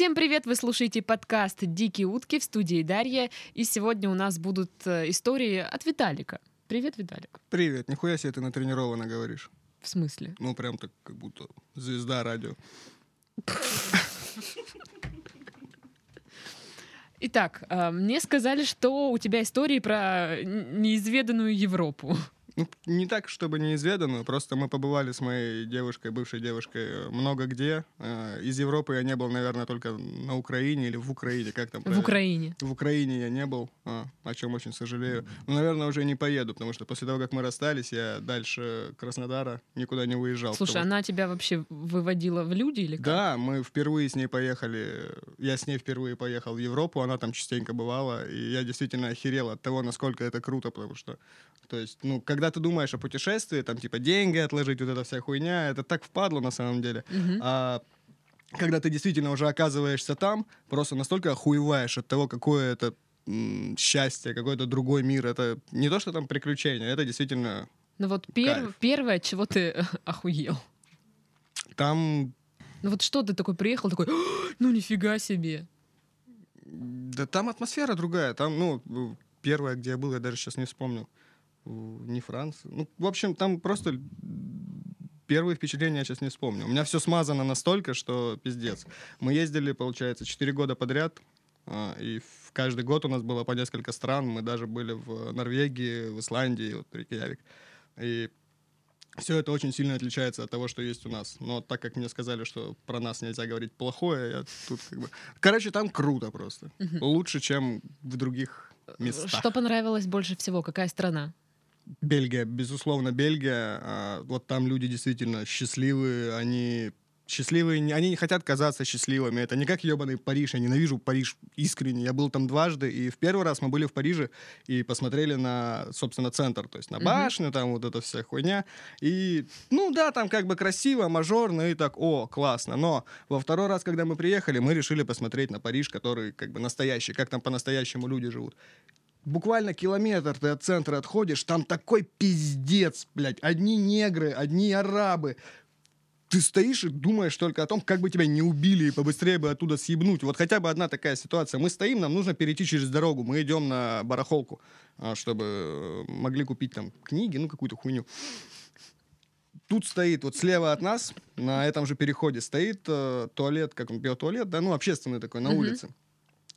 Всем привет! Вы слушаете подкаст «Дикие утки» в студии Дарья. И сегодня у нас будут э, истории от Виталика. Привет, Виталик. Привет, нихуя себе ты натренированно говоришь. В смысле? Ну, прям так, как будто звезда радио. Итак, э, мне сказали, что у тебя истории про неизведанную Европу. Ну, не так, чтобы неизведанную, просто мы побывали с моей девушкой, бывшей девушкой, э, много где. Э, Из Европы я не был, наверное, только на Украине или в Украине, как там В правильно? Украине. В Украине я не был, а, о чем очень сожалею. Но, наверное, уже не поеду, потому что после того, как мы расстались, я дальше Краснодара никуда не выезжал. Слушай, потому она тебя вообще выводила в люди или как? Да, мы впервые с ней поехали, я с ней впервые поехал в Европу, она там частенько бывала, и я действительно охерел от того, насколько это круто, потому что, то есть, ну, когда ты думаешь о путешествии, там, типа, деньги отложить, вот эта вся хуйня, это так впадло на самом деле. Мгм. А когда ты действительно уже оказываешься там, просто настолько охуеваешь от того, какое это м, счастье, какой-то другой мир. Это не то, что там приключения, это действительно Ну вот пер- Кайф. первое, от чего ты охуел. там Ну вот что ты такой приехал, такой, «А, ну нифига себе. Да там атмосфера другая. Там, ну, э, первое, где я был, я даже сейчас не вспомню. Не Франция. Ну, в общем, там просто первые впечатления я сейчас не вспомню. У меня все смазано настолько, что пиздец. Мы ездили, получается, 4 года подряд. а, И в каждый год у нас было по несколько стран. Мы даже были в Норвегии, в Исландии, вот Рейкьявик. И все это очень сильно отличается от того, что есть у нас. Но так как мне сказали, что про нас нельзя говорить плохое, я тут как бы... Короче, там круто просто. Лучше, чем в других местах. Что понравилось больше всего? Какая страна? Бельгия, безусловно, Бельгия. А, Вот там люди действительно счастливые, они счастливые, они не хотят казаться счастливыми. Это не как ебаный Париж. Я ненавижу Париж искренне. Я был там дважды, и в первый раз мы были в Париже и посмотрели на, собственно, центр, то есть на башню, там вот эта вся хуйня. И, ну да, там как бы красиво, мажорно и так, о, классно. Но во второй раз, когда мы приехали, мы решили посмотреть на Париж, который как бы настоящий, как там по-настоящему люди живут буквально километр ты от центра отходишь, там такой пиздец, блядь, одни негры, одни арабы. Ты стоишь и думаешь только о том, как бы тебя не убили и побыстрее бы оттуда съебнуть. Вот хотя бы одна такая ситуация. Мы стоим, нам нужно перейти через дорогу. Мы идем на барахолку, а, чтобы э, могли купить там книги, ну, какую-то хуйню. Тут стоит, вот слева от нас, на этом же переходе, стоит э, туалет, как он, биотуалет, да, ну, общественный такой, на Мгм. улице.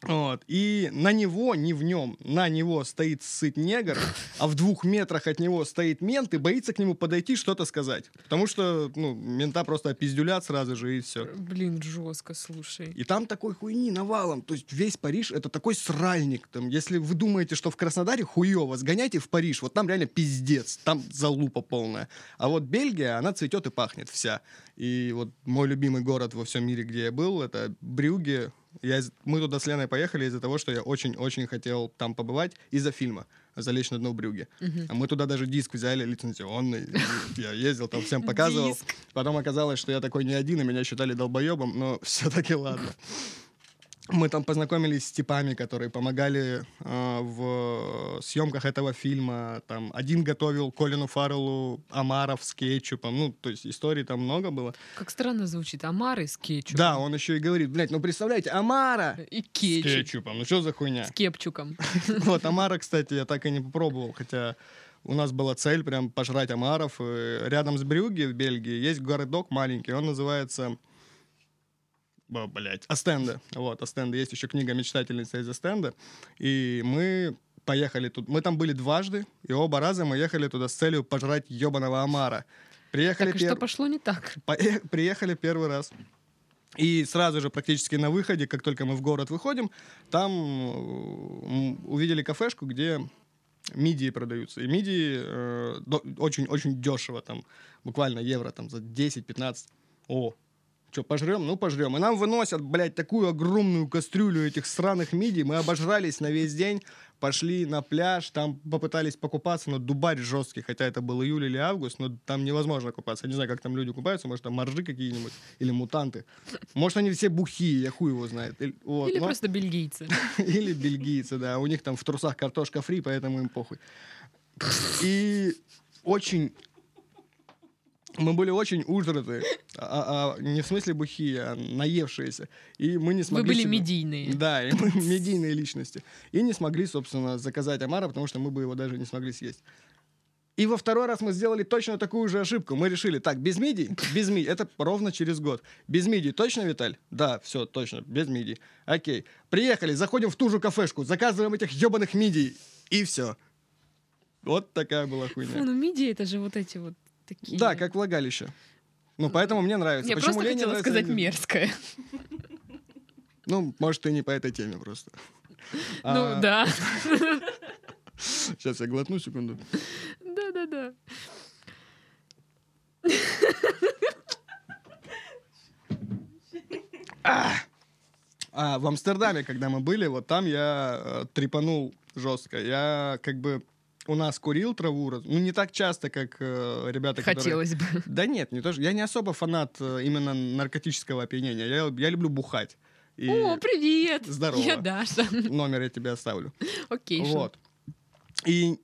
Вот. И на него, не в нем, на него стоит сыт негр, а в двух метрах от него стоит мент и боится к нему подойти что-то сказать. Потому что, ну, мента просто опиздюлят сразу же и все. Блин, жестко, слушай. И там такой хуйни навалом. То есть весь Париж — это такой сральник. Там, если вы думаете, что в Краснодаре хуево, сгоняйте в Париж. Вот там реально пиздец. Там залупа полная. А вот Бельгия, она цветет и пахнет вся. И вот мой любимый город во всем мире, где я был, это Брюгге. Я, из- мы туда с Леной поехали из-за того, что я очень-очень хотел там побывать из-за фильма «Залечь на дно в Брюгге». Мгм. А мы туда даже диск взяли лицензионный. Я ездил, там всем показывал. Диск. Потом оказалось, что я такой не один, и меня считали долбоебом, но все-таки ладно. Мы там познакомились с типами, которые помогали э, в съемках этого фильма. Там один готовил Колину Фарреллу омаров с кетчупом. Ну, то есть историй там много было. Как странно звучит. Амары с кетчупом. Да, он еще и говорит, блядь, ну представляете, омара И с кетчуп. кетчупом. Ну что за хуйня? С кепчуком. Вот, омара, кстати, я так и не попробовал, хотя у нас была цель прям пожрать омаров. И Рядом с Брюгге в Бельгии есть городок маленький, он называется... О, блядь, Астенде. Вот, Астенде. Есть еще книга «Мечтательница из Астенде». И мы поехали тут. Мы там были дважды, и оба раза мы ехали туда с целью пожрать ебаного омара. Приехали Так и что пер- пошло не так? Пое- Приехали первый раз. И сразу же практически на выходе, как только мы в город выходим, там э, увидели кафешку, где мидии продаются. И мидии э, очень-очень дешево, там буквально евро там за 10-15. О, что, пожрем? Ну, пожрем. И нам выносят, блядь, такую огромную кастрюлю этих сраных мидий. Мы обожрались на весь день, пошли на пляж, там попытались покупаться, но дубарь жесткий, хотя это был июль или август, но там невозможно купаться. Я не знаю, как там люди купаются, может, там моржи какие-нибудь или мутанты. Может, они все бухие, я хуй его знает. Или, вот, Или но- просто бельгийцы. или бельгийцы, да. У них там в трусах картошка фри, поэтому им похуй. И очень Мы были очень ужраты, а, а, не в смысле бухие, а наевшиеся. И мы не смогли... Вы были себе- медийные. Да, и мы медийные личности. И не смогли, собственно, заказать омара, потому что мы бы его даже не смогли съесть. И во второй раз мы сделали точно такую же ошибку. Мы решили, так, без мидий, без мидий, это ровно через год. Без мидий точно, Виталь? Да, все, точно, без мидий. Окей. Приехали, заходим в ту же кафешку, заказываем этих ебаных мидий, и все. Вот такая была Фу, хуйня. ну мидии это же вот эти вот такие. Да, как влагалище. Ну, поэтому мне нравится. Я Почему просто Лене хотела нравится, сказать мерзкое. Ну, может, ты не по этой теме просто. Ну да. Сейчас я глотну секунду. Да-да-да. А в Амстердаме, когда мы были, вот там я э, трепанул жестко. Я как бы у нас курил траву, ну не так часто, как э, ребята, которые... Хотелось бы. Да нет, не то, что- я не особо фанат э, именно наркотического опьянения. Я, я люблю бухать. И О, привет! Здорово. Я Даша. номер я тебе оставлю. Окей, шо. Вот. И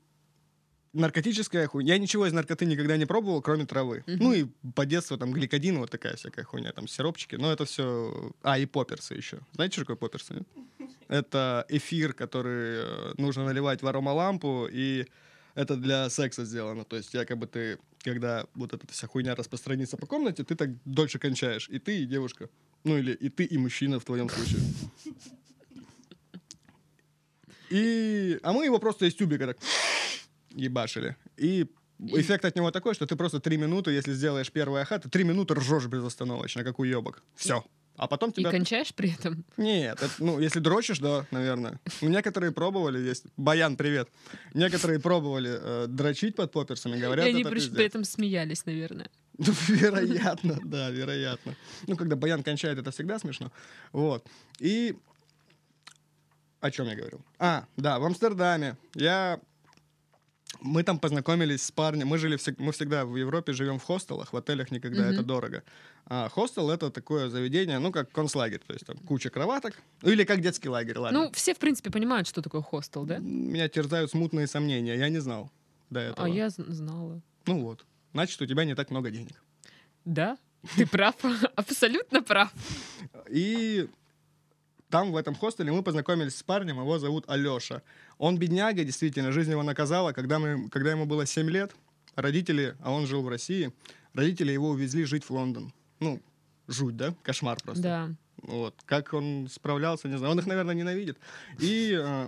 наркотическая хуйня. Я ничего из наркоты никогда не пробовал, кроме травы. Мгм. Ну и по детству там гликодин, вот такая всякая хуйня, там сиропчики. Но это все... А, и поперсы еще. Знаете, что такое поперсы? нет? Это эфир, который э, нужно наливать в аромалампу, и это для секса сделано. То есть якобы ты, когда вот эта вся хуйня распространится по комнате, ты так дольше кончаешь. И ты, и девушка. Ну или и ты, и мужчина в твоем случае. И... А мы его просто из тюбика так ебашили. И эффект от него такой, что ты просто три минуты, если сделаешь первый ахат, ты три минуты ржешь безостановочно, как уебок. Все. А потом И тебя... кончаешь при этом? Нет, это, ну, если дрочишь, да, наверное. Некоторые пробовали, есть... Баян, привет. Некоторые пробовали э, дрочить под поперсами, говорят, И они это при, пиздец. при этом смеялись, наверное. Ну, вероятно, да, вероятно. Ну, когда Баян кончает, это всегда смешно. Вот. И о чем я говорил? А, да, в Амстердаме. Я... Мы там познакомились с парнем. Мы жили всег- мы всегда в Европе живем в хостелах, в отелях никогда Мгм. это дорого. А хостел это такое заведение, ну как концлагерь, то есть там куча кроваток, ну или как детский лагерь, ладно. Ну, все, в принципе, понимают, что такое хостел, да? Меня терзают смутные сомнения, я не знал до этого. А я знала. Ну вот, значит у тебя не так много денег. Да? Ты прав, абсолютно прав. И там, в этом хостеле, мы познакомились с парнем, его зовут Алеша. Он бедняга, действительно, жизнь его наказала. Когда, мы, когда ему было 7 лет, родители, а он жил в России, родители его увезли жить в Лондон. Ну, жуть, да? Кошмар просто. Да. Вот. Как он справлялся, не знаю. Он их, наверное, ненавидит. И э,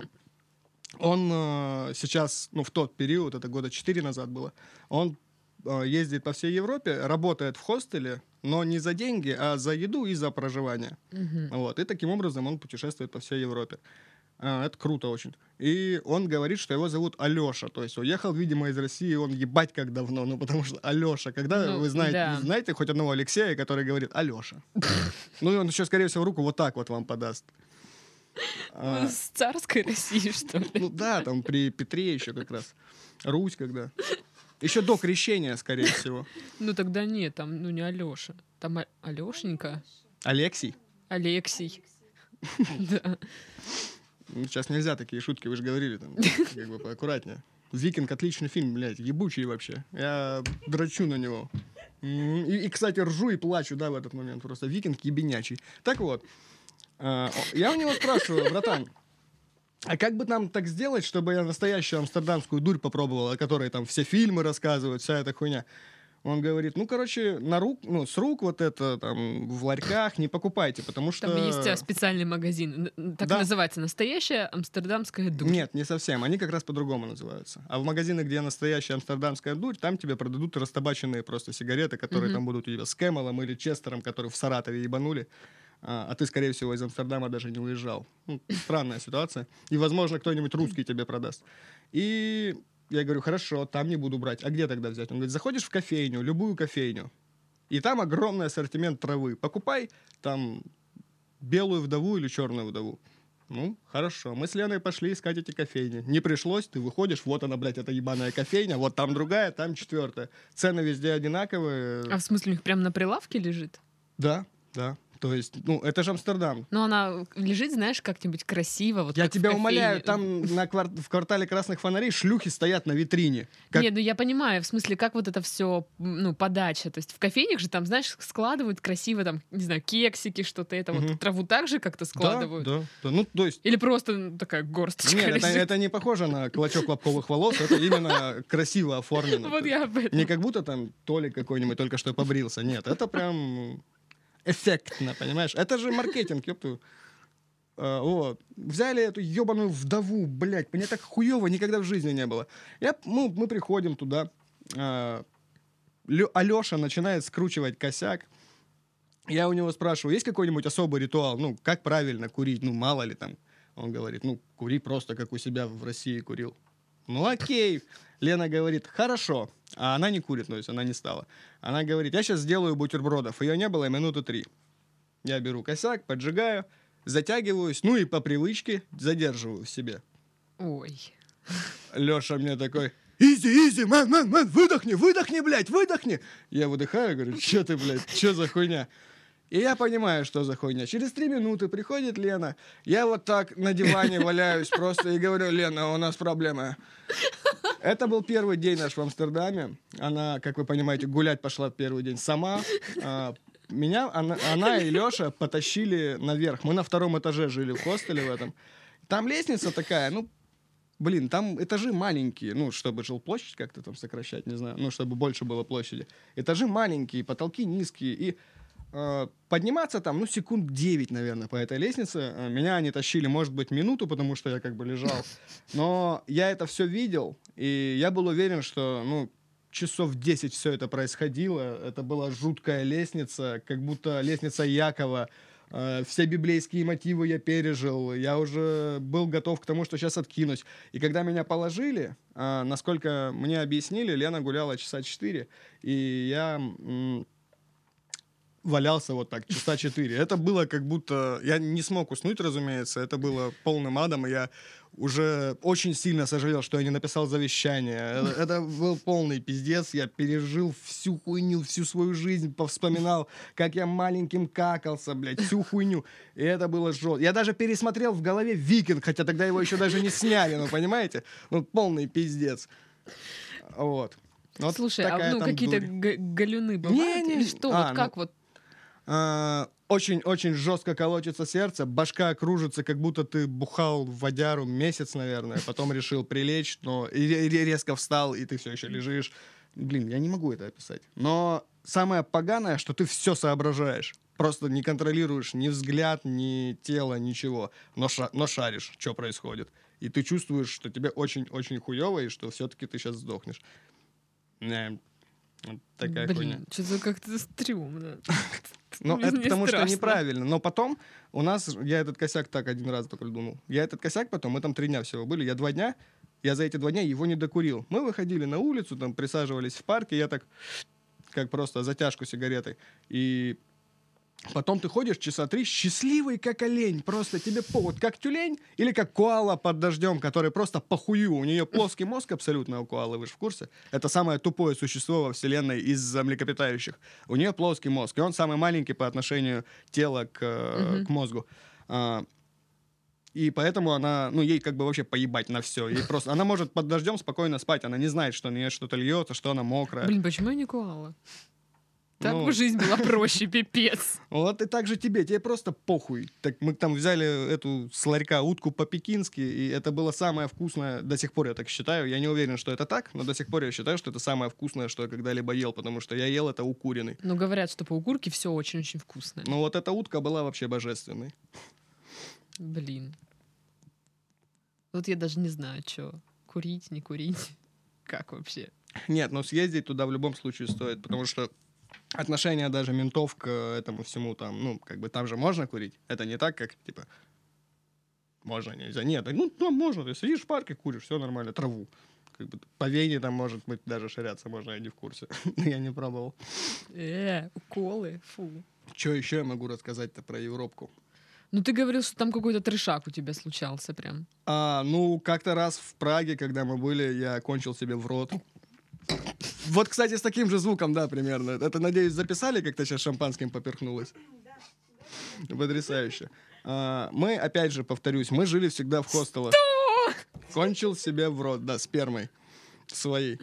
он э, сейчас, ну, в тот период, это года 4 назад было, он э, ездит по всей Европе, работает в хостеле, но не за деньги, а за еду и за проживание. Мгм. Вот. И таким образом он путешествует по всей Европе. А, Это круто очень. И он говорит, что его зовут Алеша. То есть уехал, видимо, из России, он ебать как давно. Ну, потому что Алеша. Когда Ну, вы знаете, да. знаете хоть одного Алексея, который говорит Алеша? Ну, и он еще, скорее всего, руку вот так вот вам подаст. А, С царской России, что ли? Ну да, там при Петре еще как раз. Русь когда. Еще до крещения, скорее всего. Ну тогда нет, там, ну не Алёша. Там А- Алёшенька, Алексий. Алексей. Да. Ну, Сейчас нельзя такие шутки, вы же говорили там, как бы поаккуратнее. Викинг отличный фильм, блядь, ебучий вообще. Я драчу на него. И, и, кстати, ржу и плачу, да, в этот момент. Просто викинг ебенячий. Так вот, а, я у него спрашиваю, братан, а как бы нам так сделать, чтобы я настоящую амстердамскую дурь попробовал, о которой там все фильмы рассказывают, вся эта хуйня? Он говорит, ну, короче, на рук, ну, с рук вот это, там, в ларьках не покупайте, потому что... Там есть а, специальный магазин, так Да. называется, настоящая амстердамская дурь. Нет, не совсем. Они как раз по-другому называются. А в магазинах, где настоящая амстердамская дурь, там тебе продадут растабаченные просто сигареты, которые Мгм. там будут у тебя с Кэмелом или Честером, которые в Саратове ебанули. А, а ты, скорее всего, из Амстердама даже не уезжал. Ну, странная ситуация. И, возможно, кто-нибудь русский тебе продаст. И я говорю, хорошо, там не буду брать. А где тогда взять? Он говорит, заходишь в кофейню, любую кофейню, и там огромный ассортимент травы. Покупай там белую вдову или черную вдову. Ну, хорошо. Мы с Леной пошли искать эти кофейни. Не пришлось, ты выходишь, вот она, блядь, эта ебаная кофейня, вот там другая, там четвертая. Цены везде одинаковые. А в смысле, у них прям на прилавке лежит? Да, да. То есть, ну, это же Амстердам. Но она лежит, знаешь, как-нибудь красиво. Вот Я тебя умоляю, там на квар- в квартале красных фонарей шлюхи стоят на витрине. Как- Нет, ну я понимаю, в смысле, как вот это все, ну, подача. То есть в кофейнях же там, знаешь, складывают красиво там, не знаю, кексики, что-то это. Мгм. Вот траву также как-то складывают. Да, да, да. Ну, то есть, Или просто ну, такая горсточка нет, это, это не похоже на клочок лобковых волос, это именно красиво оформлено. Вот я об этом. Не как будто там Толик какой-нибудь только что побрился. Нет, это прям эффектно, понимаешь? Это же маркетинг, ёпту. А, вот. Взяли эту ебаную вдову, блядь, мне так хуево никогда в жизни не было. Я, мы, мы приходим туда, а, Лё- Алёша начинает скручивать косяк. Я у него спрашиваю, есть какой-нибудь особый ритуал? Ну, как правильно курить? Ну, мало ли там. Он говорит, ну, кури просто, как у себя в России курил. Ну, окей. Лена говорит, хорошо. А она не курит, то есть она не стала. Она говорит, я сейчас сделаю бутербродов. Ее не было минуты три. Я беру косяк, поджигаю, затягиваюсь, ну и по привычке задерживаю в себе. Ой. Леша мне такой, изи, изи, ман, ман, ман, выдохни, выдохни, блядь, выдохни. Я выдыхаю, говорю, что ты, блядь, что за хуйня? И я понимаю, что за хуйня. Через три минуты приходит Лена. Я вот так на диване валяюсь просто и говорю, Лена, у нас проблема. Это был первый день наш в Амстердаме. Она, как вы понимаете, гулять пошла в первый день сама. А, Меня, она, она и Леша потащили наверх. Мы на втором этаже жили в хостеле в этом. Там лестница такая, ну, блин, там этажи маленькие, ну, чтобы жилплощадь как-то там сокращать, не знаю, ну, чтобы больше было площади. Этажи маленькие, потолки низкие, и подниматься там, ну, секунд 9, наверное, по этой лестнице. Э, Меня они тащили, может быть, минуту, потому что я как бы лежал. Но я это все видел, и я был уверен, что, ну, часов 10 все это происходило. Это была жуткая лестница, как будто лестница Якова. Э, Все библейские мотивы я пережил. Я уже был готов к тому, что сейчас откинусь. И когда меня положили, э, насколько мне объяснили, Лена гуляла часа 4, и я валялся вот так часа 4. Это было как будто... Я не смог уснуть, разумеется. Это было полным адом, и я уже очень сильно сожалел, что я не написал завещание. Это, это был полный пиздец. Я пережил всю хуйню, всю свою жизнь, повспоминал, как я маленьким какался, блядь, всю хуйню. И это было жестко. Я даже пересмотрел в голове «Викинг», хотя тогда его еще даже не сняли, ну, понимаете? Ну, полный пиздец. Вот. Вот Слушай, а ну какие-то галюны бывают? Не-не, Или что? а, вот ну, как вот? А, Очень-очень жестко колотится сердце, башка кружится, как будто ты бухал в водяру месяц, наверное, потом решил прилечь, но резко встал, и ты все еще лежишь. Блин, я не могу это описать. Но самое поганое, что ты все соображаешь. Просто не контролируешь ни взгляд, ни тело, ничего. Но, ша- но шаришь, что происходит. И ты чувствуешь, что тебе очень-очень хуево, и что все-таки ты сейчас сдохнешь. Вот такая хуйня. Блин, что-то как-то стрёмно. Ну, Мне это потому что неправильно. Но потом у нас, я этот косяк так один раз только думал. Я этот косяк потом, мы там три дня всего были, я два дня, я за эти два дня его не докурил. Мы выходили на улицу, там присаживались в парке, я так, как просто затяжку сигаретой. И потом ты ходишь часа три, счастливый как олень, просто тебе повод, как тюлень или как коала под дождем, который просто похую. У нее плоский мозг абсолютно у коалы, вы же в курсе? Это самое тупое существо во вселенной из млекопитающих. У нее плоский мозг, и он самый маленький по отношению тела к, Мгм. к мозгу. А, и поэтому она, ну, ей как бы вообще поебать на все. Ей просто, она может под дождем спокойно спать, она не знает, что на нее что-то льется, что она мокрая. Блин, почему я не коала? Так Ну, бы жизнь была проще, пипец. Вот и так же тебе, тебе просто похуй. Так мы там взяли эту с ларька утку по-пекински, и это было самое вкусное, до сих пор я так считаю, я не уверен, что это так, но до сих пор я считаю, что это самое вкусное, что я когда-либо ел, потому что я ел это укуренный. Но говорят, что по укурке все очень-очень вкусное. Но вот эта утка была вообще божественной. Блин. Вот я даже не знаю, что. Курить, не курить. Как вообще? Нет, но съездить туда в любом случае стоит, потому что отношение даже ментов к этому всему там, ну, как бы там же можно курить. Это не так, как, типа, можно, нельзя. Нет, ну, там можно. Ты сидишь в парке, куришь, все нормально, траву. Как бы по вене там, может быть, даже ширяться можно, я не в курсе. я не пробовал. Э, уколы, фу. Что еще я могу рассказать-то про Европку? Ну ты говорил, что там какой-то трешак у тебя случался прям. А, ну, как-то раз в Праге, когда мы были, я кончил себе в рот. Вот, кстати, с таким же звуком, да, примерно. Это, надеюсь, записали, как ты сейчас шампанским поперхнулась? Потрясающе. А, Мы, опять же, повторюсь, мы жили всегда в хостелах. Кончил себе в рот, да, спермой своей.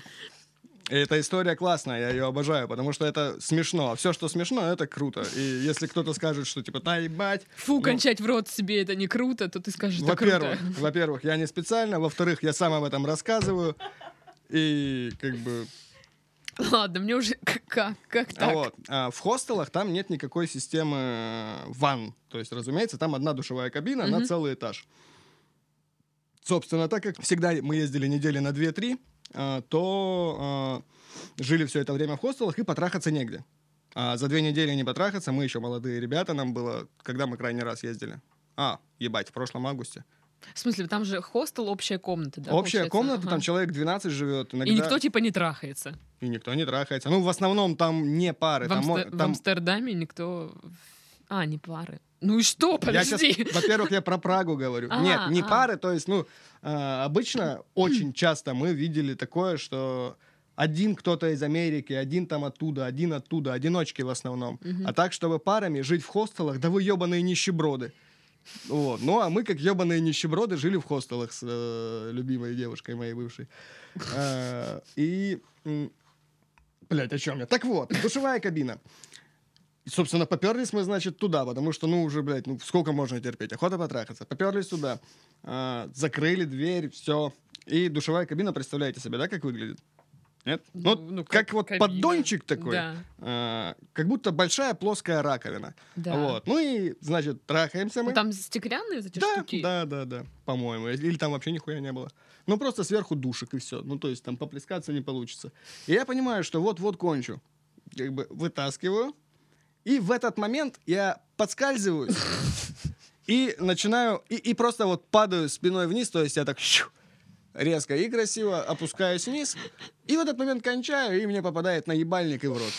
И эта история классная, я ее обожаю, потому что это смешно. Все, что смешно, это круто. И если кто-то скажет, что типа, да ебать, Фу, Ну, кончать в рот себе это не круто, то ты скажешь, это круто. во-первых, я не специально, во-вторых, я сам об этом рассказываю. И как бы Ладно, мне уже как, как, так? Вот. А в хостелах там нет никакой системы э, ванн. То есть, разумеется, там одна душевая кабина на Мгм. целый этаж. Собственно, так как всегда мы ездили недели на 2-3, а, то а, жили все это время в хостелах и потрахаться негде. А за две недели не потрахаться, мы еще молодые ребята, нам было, когда мы крайний раз ездили. А, ебать, в прошлом августе. В смысле, там же хостел, общая комната, да? Общая получается? комната, Ага. там человек 12 живет. И иногда- никто типа не трахается. И никто не трахается. Ну, в основном там не пары. В, там, Амстер- в там Амстердаме никто... А, не пары. Ну и что, подожди. сейчас, во-первых, я про Прагу говорю. А, Нет, не а. пары, то есть, ну, а, обычно очень часто мы видели такое, что один кто-то из Америки, один там оттуда, один оттуда, одиночки в основном. Мгм. А так, чтобы парами жить в хостелах, да вы ебаные нищеброды. Вот. Ну, а мы, как ебаные нищеброды, жили в хостелах с э, любимой девушкой моей бывшей. Э, И... м, Блядь, о чем я? Так вот, душевая кабина. Собственно, поперлись мы, значит, туда, потому что, ну, уже, блядь, ну, сколько можно терпеть? Охота потрахаться. Поперлись туда, а, закрыли дверь, все. И душевая кабина, представляете себе, да, как выглядит? Нет? Ну, Ну, ну, как, как вот кабина. поддончик такой. Да, а, как будто большая плоская раковина. да. Вот. Ну и, значит, трахаемся мы. Ну, там стеклянные эти да, штуки? да, да, да, по-моему. Или там вообще нихуя не было. Ну, просто сверху душек и все. Ну, то есть там поплескаться не получится. И я понимаю, что вот-вот кончу. Как бы вытаскиваю. И в этот момент я подскальзываюсь. И начинаю... И, и просто вот падаю спиной вниз. То есть я так щу, резко и красиво опускаюсь вниз. И в этот момент кончаю, и мне попадает на ебальник и в рот.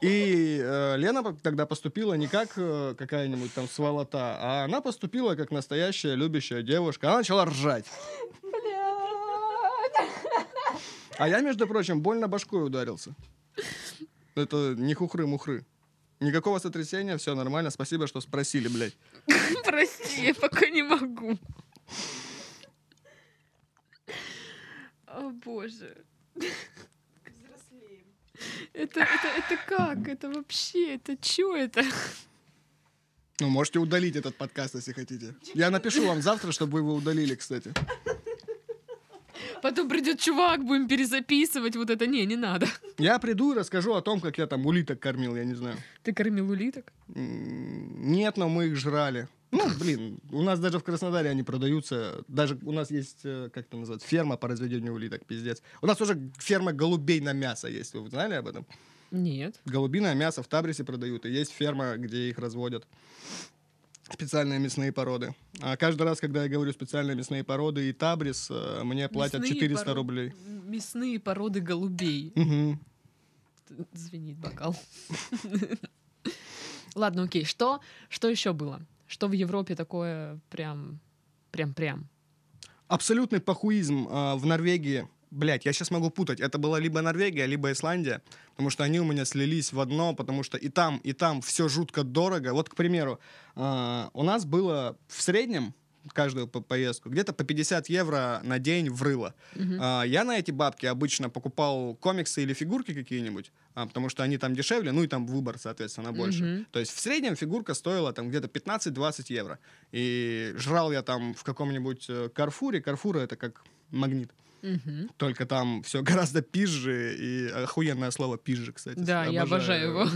И э, Лена тогда поступила не как э, какая-нибудь там сволота, а она поступила как настоящая любящая девушка. Она начала ржать. А я, между прочим, больно башкой ударился. Это не хухры-мухры. Никакого сотрясения, все нормально. Спасибо, что спросили, блядь. Прости, я пока не могу. О, боже. Это, это, это как? Это вообще? Это чё это? Ну, можете удалить этот подкаст, если хотите. Я напишу вам завтра, чтобы вы его удалили, кстати. Потом придет чувак, будем перезаписывать вот это. Не, не надо. Я приду и расскажу о том, как я там улиток кормил, я не знаю. Ты кормил улиток? М, Нет, но мы их жрали. Ну, блин, у нас даже в Краснодаре они продаются. Даже у нас есть, э, как это называется, ферма по разведению улиток, пиздец. У нас уже ферма голубей на мясо есть. Вы знали об этом? Нет. Голубиное мясо в Табрисе продают, и есть ферма, где их разводят. Специальные мясные породы. А каждый раз, когда я говорю специальные мясные породы и Табрис, э, мне платят Мясные 400 пород- рублей. Мясные породы голубей. Мгм. Звенит бокал. Ладно, окей. Что, что еще было? Что в Европе такое прям, прям-прям? Абсолютный похуизм а, в Норвегии. Блять, я сейчас могу путать. Это была либо Норвегия, либо Исландия, потому что они у меня слились в одно, потому что и там, и там все жутко дорого. Вот, к примеру, а, у нас было в среднем каждую по- поездку где-то по 50 евро на день в рыло. Мгм. А, я на эти бабки обычно покупал комиксы или фигурки какие-нибудь, а, потому что они там дешевле, ну и там выбор, соответственно, больше. Мгм. То есть в среднем фигурка стоила там где-то 15-20 евро. И жрал я там в каком-нибудь э, Карфуре. Карфура это как магнит. Мгм. Только там все гораздо пизже. И охуенное слово пизже, кстати. Да, я обожаю его.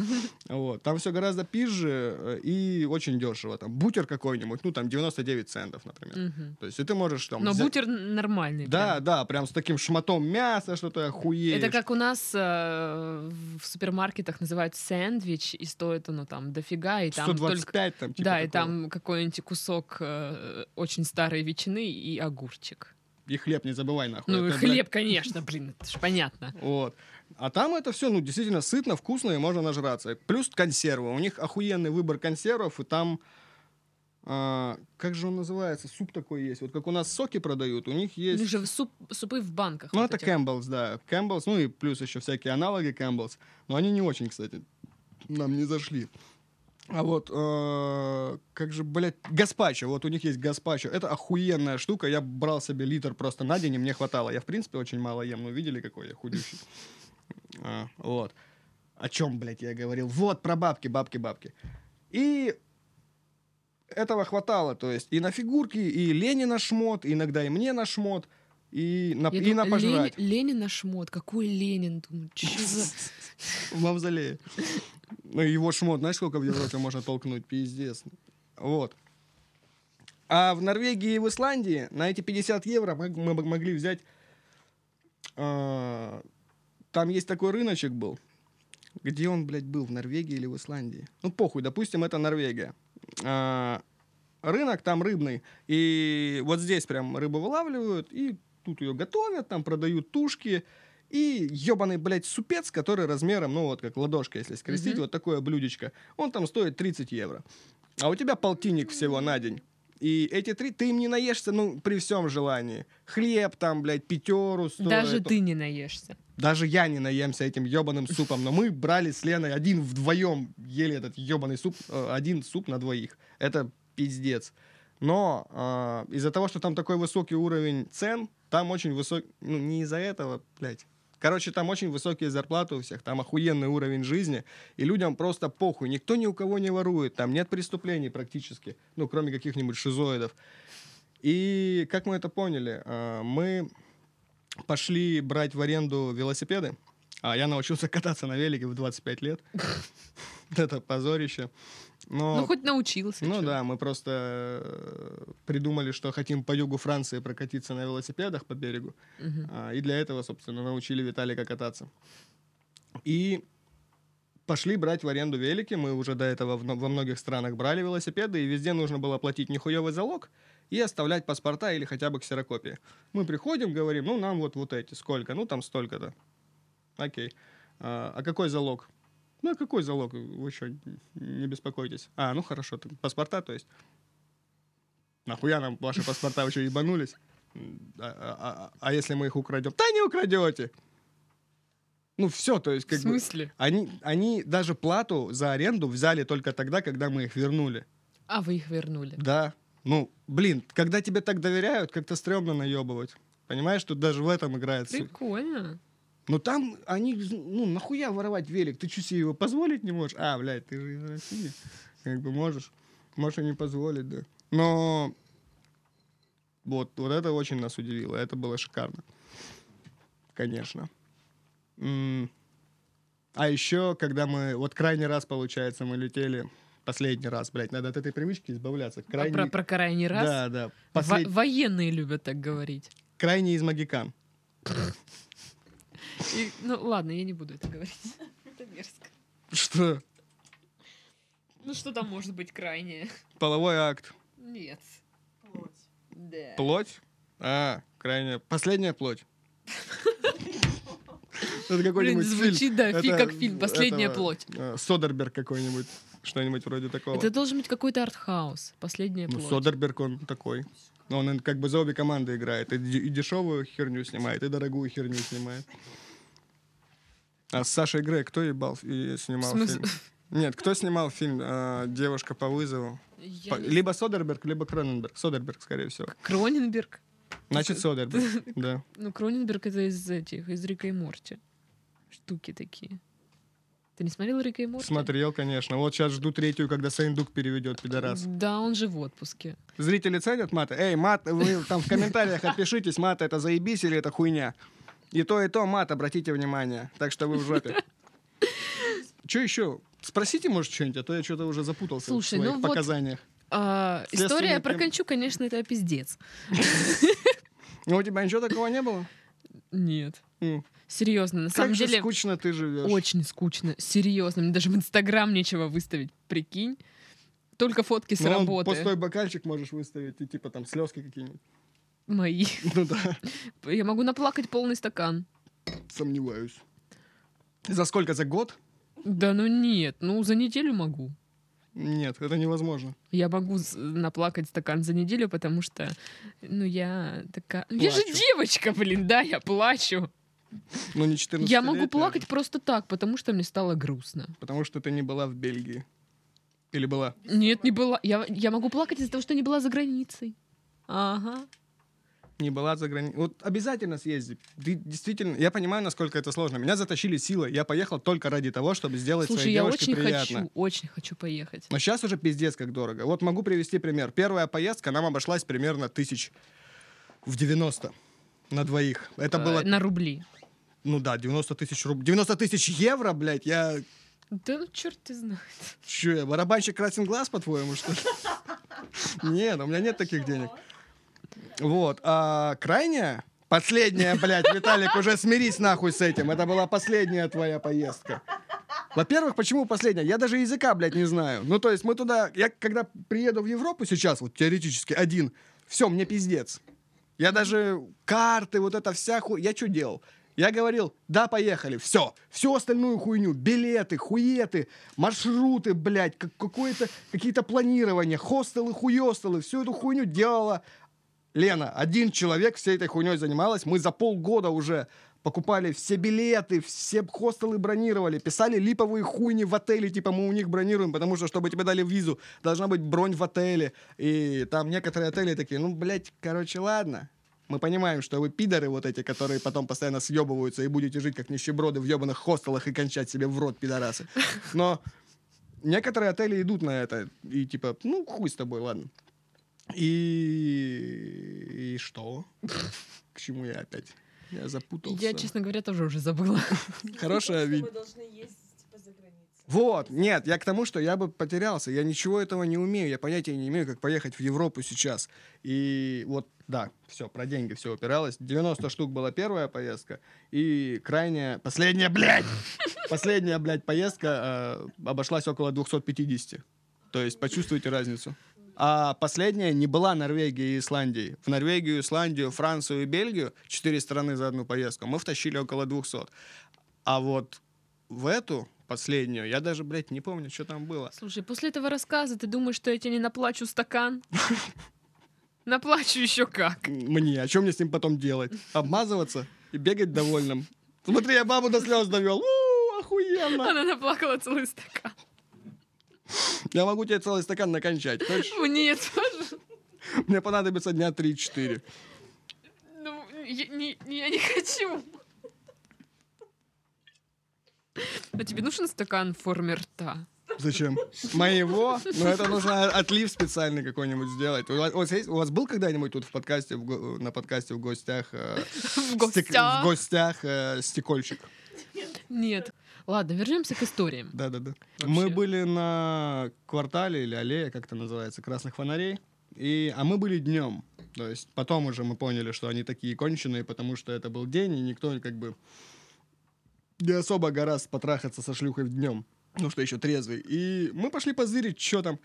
Вот. Там все гораздо пизже э, и очень дешево. Там бутер какой-нибудь, ну там 99 центов, например. Мгм. То есть и ты можешь там... Но взять- бутер нормальный. Да, прям. да, прям с таким шматом мяса, что ты охуеешь. Это как у нас э, в супермаркетах называют сэндвич, и стоит оно там дофига, и там 125 только... там, типа да, и такого. там какой-нибудь кусок э, очень старой ветчины и огурчик. И хлеб не забывай, нахуй. Ну, Это, хлеб, конечно, блин, это ж понятно. Вот. А там это все, ну, действительно сытно, вкусно и можно нажраться. Плюс консервы. У них охуенный выбор консервов, и там... а, как же он называется? Суп такой есть. Вот как у нас соки продают, у них У есть... них же суп, супы в банках. Ну, вот это этих. Campbell's, да. Campbell's, ну и плюс еще всякие аналоги Campbell's. Но они не очень, кстати. нам не зашли. А вот, э, как же, блядь, гаспачо, вот у них есть гаспачо, это охуенная штука, я брал себе литр просто на день, и мне хватало. Я, в принципе, очень мало ем, ну, видели, какой я худющий? А, вот. О чем, блядь, я говорил? Вот, про бабки, бабки, бабки. И этого хватало, то есть и на фигурки, и Лене на шмот, иногда и мне на шмот, и на, Я и на думаю, пожрать. Лени- Ленина шмот. Какой Ленин? Думаю, чё за- В мавзолее. Ну, его шмот, знаешь, сколько в Европе можно толкнуть? Пиздец. Вот. А в Норвегии и в Исландии на эти 50 евро мы, мы могли взять... а, там есть такой рыночек был. Где он, блядь, был? В Норвегии или в Исландии? Ну, похуй, допустим, это Норвегия. А, рынок там рыбный. И вот здесь прям рыбу вылавливают, и тут ее готовят, там продают тушки. И ебаный, блядь, супец, который размером, ну, вот как ладошка, если скрестить, Мгм. вот такое блюдечко, он там стоит 30 евро. А у тебя полтинник всего на день. И эти три, ты им не наешься, ну, при всем желании. Хлеб там, блядь, пятеру стоит. Даже ты не наешься. Даже я не наемся этим ебаным супом, но мы брали с Леной один вдвоем, ели этот ебаный суп, э, один суп на двоих. Это пиздец. Но э, из-за того, что там такой высокий уровень цен, там очень высокий, ну не из-за этого, блядь. Короче, там очень высокие зарплаты у всех, там охуенный уровень жизни, и людям просто похуй. Никто ни у кого не ворует, там нет преступлений практически, ну, кроме каких-нибудь шизоидов. И как мы это поняли? Э, мы пошли брать в аренду велосипеды, а я научился кататься на велике в 25 лет. Это позорище. Но, Ну, хоть научился. ну чё. да, мы просто э, придумали, что хотим по югу Франции прокатиться на велосипедах по берегу. Мгм. А, И для этого, собственно, научили Виталика кататься. И пошли брать в аренду велики. Мы уже до этого в- во многих странах брали велосипеды, и везде нужно было платить нехуевый залог и оставлять паспорта или хотя бы ксерокопии. Мы приходим, говорим, ну, нам вот, вот эти, сколько? Ну, там столько-то. Окей. А, а какой залог? Ну, а какой залог? Вы что, не беспокойтесь. А, ну, хорошо, ты- паспорта, то есть. Нахуя нам ваши паспорта, вы что, ебанулись? А, а- а- а если мы их украдем? Да не украдете! Ну, все, то есть, В как бы... смысле? Они, они даже плату за аренду взяли только тогда, когда мы их вернули. А вы их вернули. Да. Ну, блин, когда тебе так доверяют, как-то стрёмно наебывать. Понимаешь, тут даже в этом играет суть. Ну там они, ну нахуя воровать велик? Ты что себе его позволить не можешь? А, блядь, ты же из России. Как бы можешь. Можешь и не позволить, да. Но вот, вот это очень нас удивило. Это было шикарно. Конечно. М. А еще, когда мы... Вот крайний раз, получается, мы летели... Последний раз, блядь, надо от этой привычки избавляться. А Крайний... про, про крайний раз? Да, да. Во- Послед- военные любят так говорить. Крайний из Магикан. И- ну ладно, я не буду это говорить. Это мерзко. Что? Ну что там может быть крайнее? Половой акт. Нет. Да. Плоть? А, крайняя. Последняя плоть. Это Блин, какой-нибудь фильм. звучит, да, фи- Это как фильм «Последняя этого, плоть». э, Содерберг какой-нибудь. Что-нибудь вроде такого. Это должен быть какой-то артхаус. Последняя Ну, плоть. Содерберг он такой. Но Он как бы за обе команды играет. И дешевую херню снимает, и дорогую херню снимает. А с Сашей Грей кто ебал и снимал фильм? Нет, кто снимал фильм э, «Девушка по вызову»? Я По- Либо Содерберг, либо Кроненберг. Содерберг, скорее всего. Кроненберг. Значит, Содерберг, да. Ну, Кроненберг это из этих, из Рика и Морти. Штуки такие. Ты не смотрел Рика и Морти? Смотрел, конечно. Вот сейчас жду третью, когда Сайндук переведет, пидорас. Да, он же в отпуске. Зрители ценят маты? Эй, мат, вы там в комментариях отпишитесь, мат это заебись или это хуйня. И то, и то мат, обратите внимание. Так что вы в жопе. Что еще? Спросите, может, что-нибудь, а то я что-то уже запутался Слушай, в своих ну вот- показаниях. А, Следственный история про Кончу, конечно, это пиздец. Ну, у тебя ничего такого не было? Нет. Серьезно, на Как самом же деле скучно ты живешь. очень скучно. Серьезно, мне даже в Инстаграм нечего выставить, прикинь. Только фотки с Ну, вон работы. пустой бокальчик можешь выставить, и типа там слезки какие-нибудь. Мои. Ну да, Я могу наплакать полный стакан. сомневаюсь. За сколько? За год? Да ну нет, ну за неделю могу. Нет, это невозможно. Я могу наплакать стакан за неделю, потому что, ну, я такая... Я же Плачу. девочка, блин, да, я плачу. Ну, не 14 Я могу плакать просто так, потому что мне стало грустно. Потому что ты не была в Бельгии. Или была? Нет, не была. Я, я могу плакать из-за того, что не была за границей. Ага. Не была за границей. Вот обязательно съезди. Ты действительно... Я понимаю, насколько это сложно. Меня затащили силой. Я поехал только ради того, чтобы сделать Слушай, своей я девушке очень приятно. хочу, очень хочу поехать. Но сейчас уже пиздец как дорого. Вот могу привести пример. Первая поездка нам обошлась примерно тысяч в 90 на двоих. Это Э, было, На рубли. ну да, 90 тысяч рублей. 90 тысяч евро, блядь, я... Да ну черт ты знает. Чё, я барабанщик красен глаз, по-твоему, что ли? Нет, у меня нет таких денег. Вот. А крайняя, последняя, блядь, Виталик, уже смирись нахуй с этим. Это была последняя твоя поездка. Во-первых, почему последняя? Я даже языка, блядь, не знаю. Ну, то есть мы туда... Я когда приеду в Европу сейчас, вот теоретически, один, все, мне пиздец. Я даже карты, вот это вся хуй... Я что делал? Я говорил, да, поехали, все. Всю остальную хуйню, билеты, хуеты, маршруты, блядь, как, какое-то, какие-то планирования, хостелы, хуёстелы, всю эту хуйню делала Лена. Один человек всей этой хуйней занималась. Мы за полгода уже покупали все билеты, все хостелы бронировали, писали липовые хуйни в отеле, типа мы у них бронируем, потому что, чтобы тебе дали визу, должна быть бронь в отеле. И там некоторые отели такие, ну, блядь, короче, ладно. Мы понимаем, что вы пидоры вот эти, которые потом постоянно съебываются и будете жить как нищеброды в ебаных хостелах и кончать себе в рот, пидорасы. Но некоторые отели идут на это. И типа, ну, хуй с тобой, ладно. И... И что? К чему я опять? Я запутался. Я, честно говоря, тоже уже забыла. Хорошая Мы вид. должны ездить типа за границу. Вот, нет, я к тому, что я бы потерялся. Я ничего этого не умею. Я понятия не имею, как поехать в Европу сейчас. И вот, да, все, про деньги все упиралось. 90 штук была первая поездка. И крайняя, последняя, блядь, последняя, блядь, поездка э, обошлась около 250. То есть почувствуйте разницу. А последняя не была Норвегией и Исландией. В Норвегию, Исландию, Францию и Бельгию, четыре страны за одну поездку, мы втащили около 200. А вот в эту последнюю, я даже, блядь, не помню, что там было. Слушай, после этого рассказа ты думаешь, что я тебе не наплачу стакан? Наплачу еще как. Мне, а что мне с ним потом делать? Обмазываться и бегать довольным? Смотри, я бабу до слез довел. У, охуенно. Она наплакала целый стакан. Я могу тебе целый стакан накончать. Хочешь? Мне тоже. Мне понадобится дня 3-4. Ну, я не, я не хочу. А тебе нужен стакан в форме рта? Зачем? Моего? Ну, это нужно отлив специальный какой-нибудь сделать. У вас, есть- у вас был когда-нибудь тут в подкасте, в на подкасте в гостях... э, В стек- гостях? в гостях э, стекольщик. Нет. Ладно, вернемся к историям. Да-да-да. Мы были на квартале или аллее, как это называется, красных фонарей. И, а мы были днем. То есть потом уже мы поняли, что они такие конченые, потому что это был день, и никто как бы не особо гораздо потрахаться со шлюхой днем. Ну что еще трезвый. И мы пошли позырить, что там.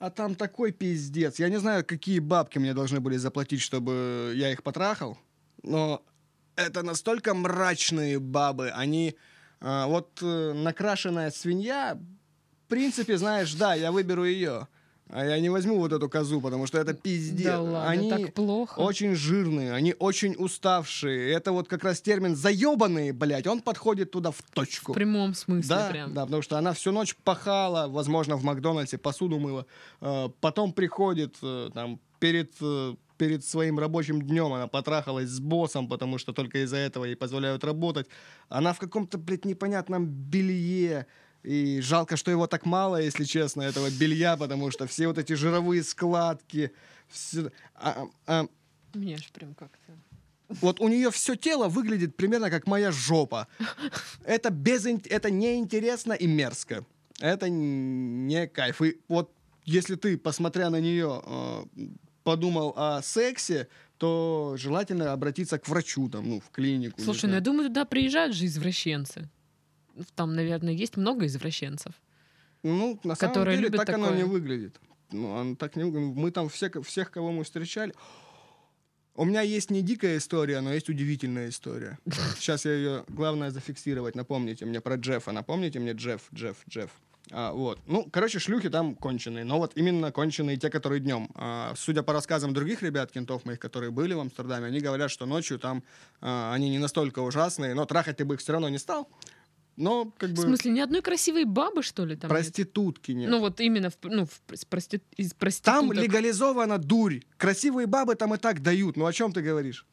А там такой пиздец. Я не знаю, какие бабки мне должны были заплатить, чтобы я их потрахал. Но это настолько мрачные бабы. Они... а, вот э, накрашенная свинья, в принципе, знаешь, да, я выберу ее. А я не возьму вот эту козу, потому что это пиздец. Да ладно, Они так плохо. очень жирные, они очень уставшие. Это вот как раз термин заебанные, блядь. Он подходит туда в точку. В прямом смысле Да, прям. да, потому что она всю ночь пахала, возможно, в Макдональдсе посуду мыла. Э, Потом приходит э, там перед э, перед своим рабочим днем она потрахалась с боссом, потому что только из-за этого ей позволяют работать. Она в каком-то, блядь, непонятном белье. И жалко, что его так мало, если честно, этого белья, потому что все вот эти жировые складки. всё- а- а- Меня аж прям как-то... вот у нее все тело выглядит примерно как моя жопа. Это, без, это неинтересно и мерзко. Это не кайф. И вот если ты, посмотря на нее, э, подумал о сексе, то желательно обратиться к врачу, там, ну, в клинику. Слушай, ну я думаю, туда приезжают же извращенцы. Там, наверное, есть много извращенцев. Ну, на самом которые деле, так оно такое. не выглядит. Ну, оно так не выглядит. Мы там все, всех, кого мы встречали... У меня есть не дикая история, но есть удивительная история. Сейчас я ее, главное, зафиксировать. Напомните мне про Джеффа. Напомните мне Джефф, Джефф, Джефф. А, вот. Ну, короче, шлюхи там конченые. Но вот именно конченые те, которые днем. А, судя по рассказам других ребят, кентов моих, которые были в Амстердаме, они говорят, что ночью там а, они не настолько ужасные, но трахать ты бы их все равно не стал. Но как бы... В смысле, ни одной красивой бабы, что ли, там? нет? Проститутки нет. Ну вот именно в, ну, в прос- прости- из проституток. там легализована дурь. Красивые бабы там и так дают. Ну о чем ты говоришь?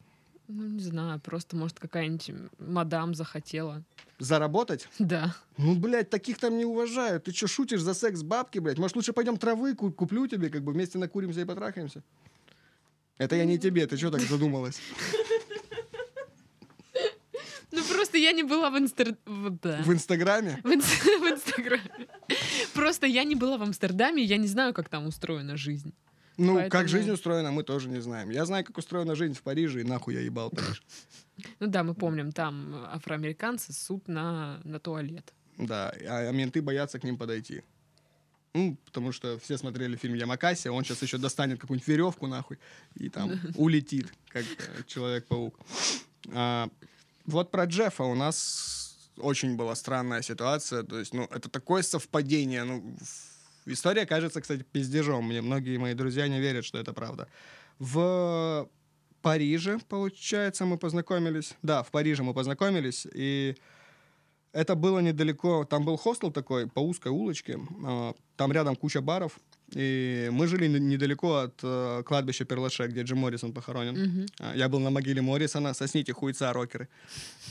Ну, не знаю, просто, может, какая-нибудь мадам захотела. Заработать? Да. Ну, блядь, таких там не уважают. Ты что, шутишь за секс бабки, блядь? Может, лучше пойдем травы ку- куплю тебе, как бы вместе накуримся и потрахаемся? Это я не тебе, ты что так задумалась? Ну, просто я не была в Инстер... в- да. В Инстаграме? В, инс- в Инстаграме. Просто я не была в Амстердаме, я не знаю, как там устроена жизнь. Ну, Поэтому- как жизнь устроена, мы тоже не знаем. Я знаю, как устроена жизнь в Париже, и нахуй я ебал Париж. Ну да, мы помним, там афроамериканцы суд на, на туалет. Да, а, а менты боятся к ним подойти. Ну, потому что все смотрели фильм Ямакаси, он сейчас еще достанет какую-нибудь веревку, нахуй, и там улетит, как э, Человек-паук. А, вот про Джеффа у нас очень была странная ситуация. То есть, ну, это такое совпадение. Ну, история кажется, кстати, пиздежом. Мне многие мои друзья не верят, что это правда. В Париже, получается, мы познакомились. Да, в Париже мы познакомились, и это было недалеко. Там был хостел такой по узкой улочке. а, Там рядом куча баров. И мы жили не- недалеко от э, кладбища Перлаше, где Джим Моррисон похоронен. А, Я был на могиле Моррисона. Сосните хуйца, рокеры.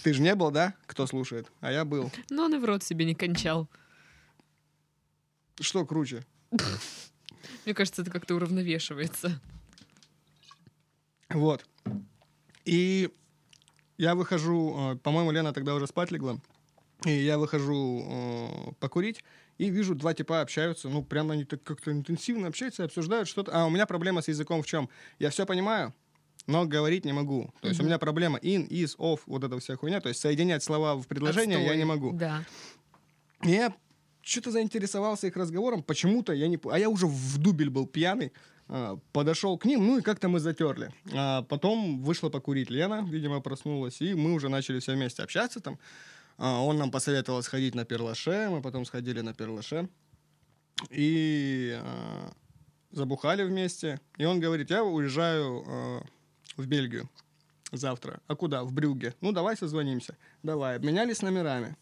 Ты же не был, да? Кто слушает? А я был. Но он и в рот себе не кончал. Что круче? Мне кажется, это как-то уравновешивается. Вот. И я выхожу, э, по-моему, Лена тогда уже спать легла. И я выхожу э, покурить и вижу, два типа общаются, ну, прямо они так как-то интенсивно общаются, обсуждают что-то. А у меня проблема с языком в чем? Я все понимаю, но говорить не могу. То есть у Мгм. меня проблема in, is, of, вот эта вся хуйня. То есть соединять слова в предложение я Отстой. не могу. Да. И я что-то заинтересовался их разговором, почему-то я не... А я уже в дубель был пьяный, а, подошел к ним, ну и как-то мы затерли. А потом вышла покурить Лена, видимо, проснулась, и мы уже начали все вместе общаться там. А, он нам посоветовал сходить на Перлаше, мы потом сходили на Перлаше. И а, забухали вместе. И он говорит, я уезжаю а, в Бельгию завтра. А куда? В Брюгге. Ну, давай созвонимся. Давай. Обменялись номерами.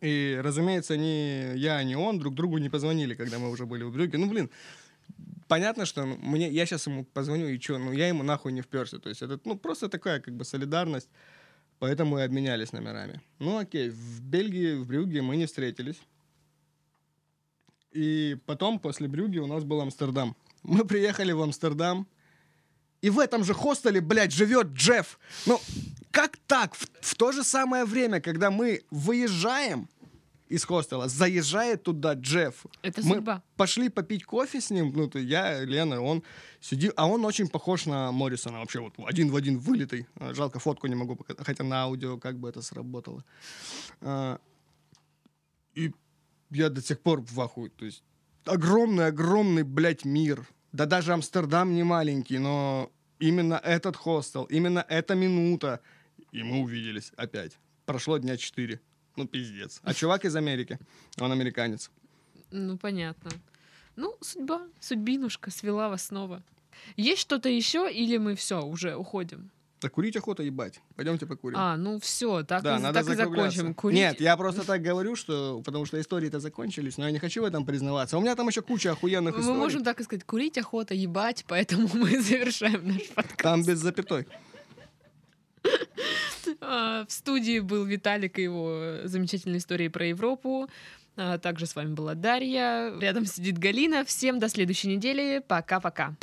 И, разумеется, ни я, ни он друг другу не позвонили, когда мы уже были в Брюгге. Ну, блин, понятно, что мне, я сейчас ему позвоню, и что, ну, я ему нахуй не вперся. То есть это, ну, просто такая, как бы, солидарность. Поэтому и обменялись номерами. Ну, окей, в Бельгии, в Брюгге мы не встретились. И потом, после Брюгге, у нас был Амстердам. Мы приехали в Амстердам, и в этом же хостеле, блядь, живет Джефф. Ну, как так? В, в то же самое время, когда мы выезжаем из хостела, заезжает туда Джефф. Это Мы судьба. пошли попить кофе с ним, ну, то я, Лена, он сидит, а он очень похож на Моррисона, вообще вот один в один вылитый. А, Жалко, фотку не могу показать, хотя на аудио как бы это сработало. А, И я до сих пор в ахуе, то есть огромный-огромный, блядь, мир. Да даже Амстердам не маленький, но именно этот хостел, именно эта минута, и мы увиделись опять. Прошло дня четыре. Ну, пиздец. А чувак из Америки, он американец. Ну, понятно. Ну, судьба, судьбинушка свела вас снова. Есть что-то еще или мы все, уже уходим? Да курить охота ебать. Пойдемте покурим. А, ну все, так, да, и, надо так и закончим. Курить. Нет, я просто так говорю, что потому что истории-то закончились, но я не хочу в этом признаваться. У меня там еще куча охуенных Мы историй. можем так и сказать, курить охота, ебать, поэтому мы завершаем наш подкаст. Там без запятой. А, В студии был Виталик и его замечательные истории про Европу. А, Также с вами была Дарья. Рядом сидит Галина. Всем до следующей недели. Пока-пока.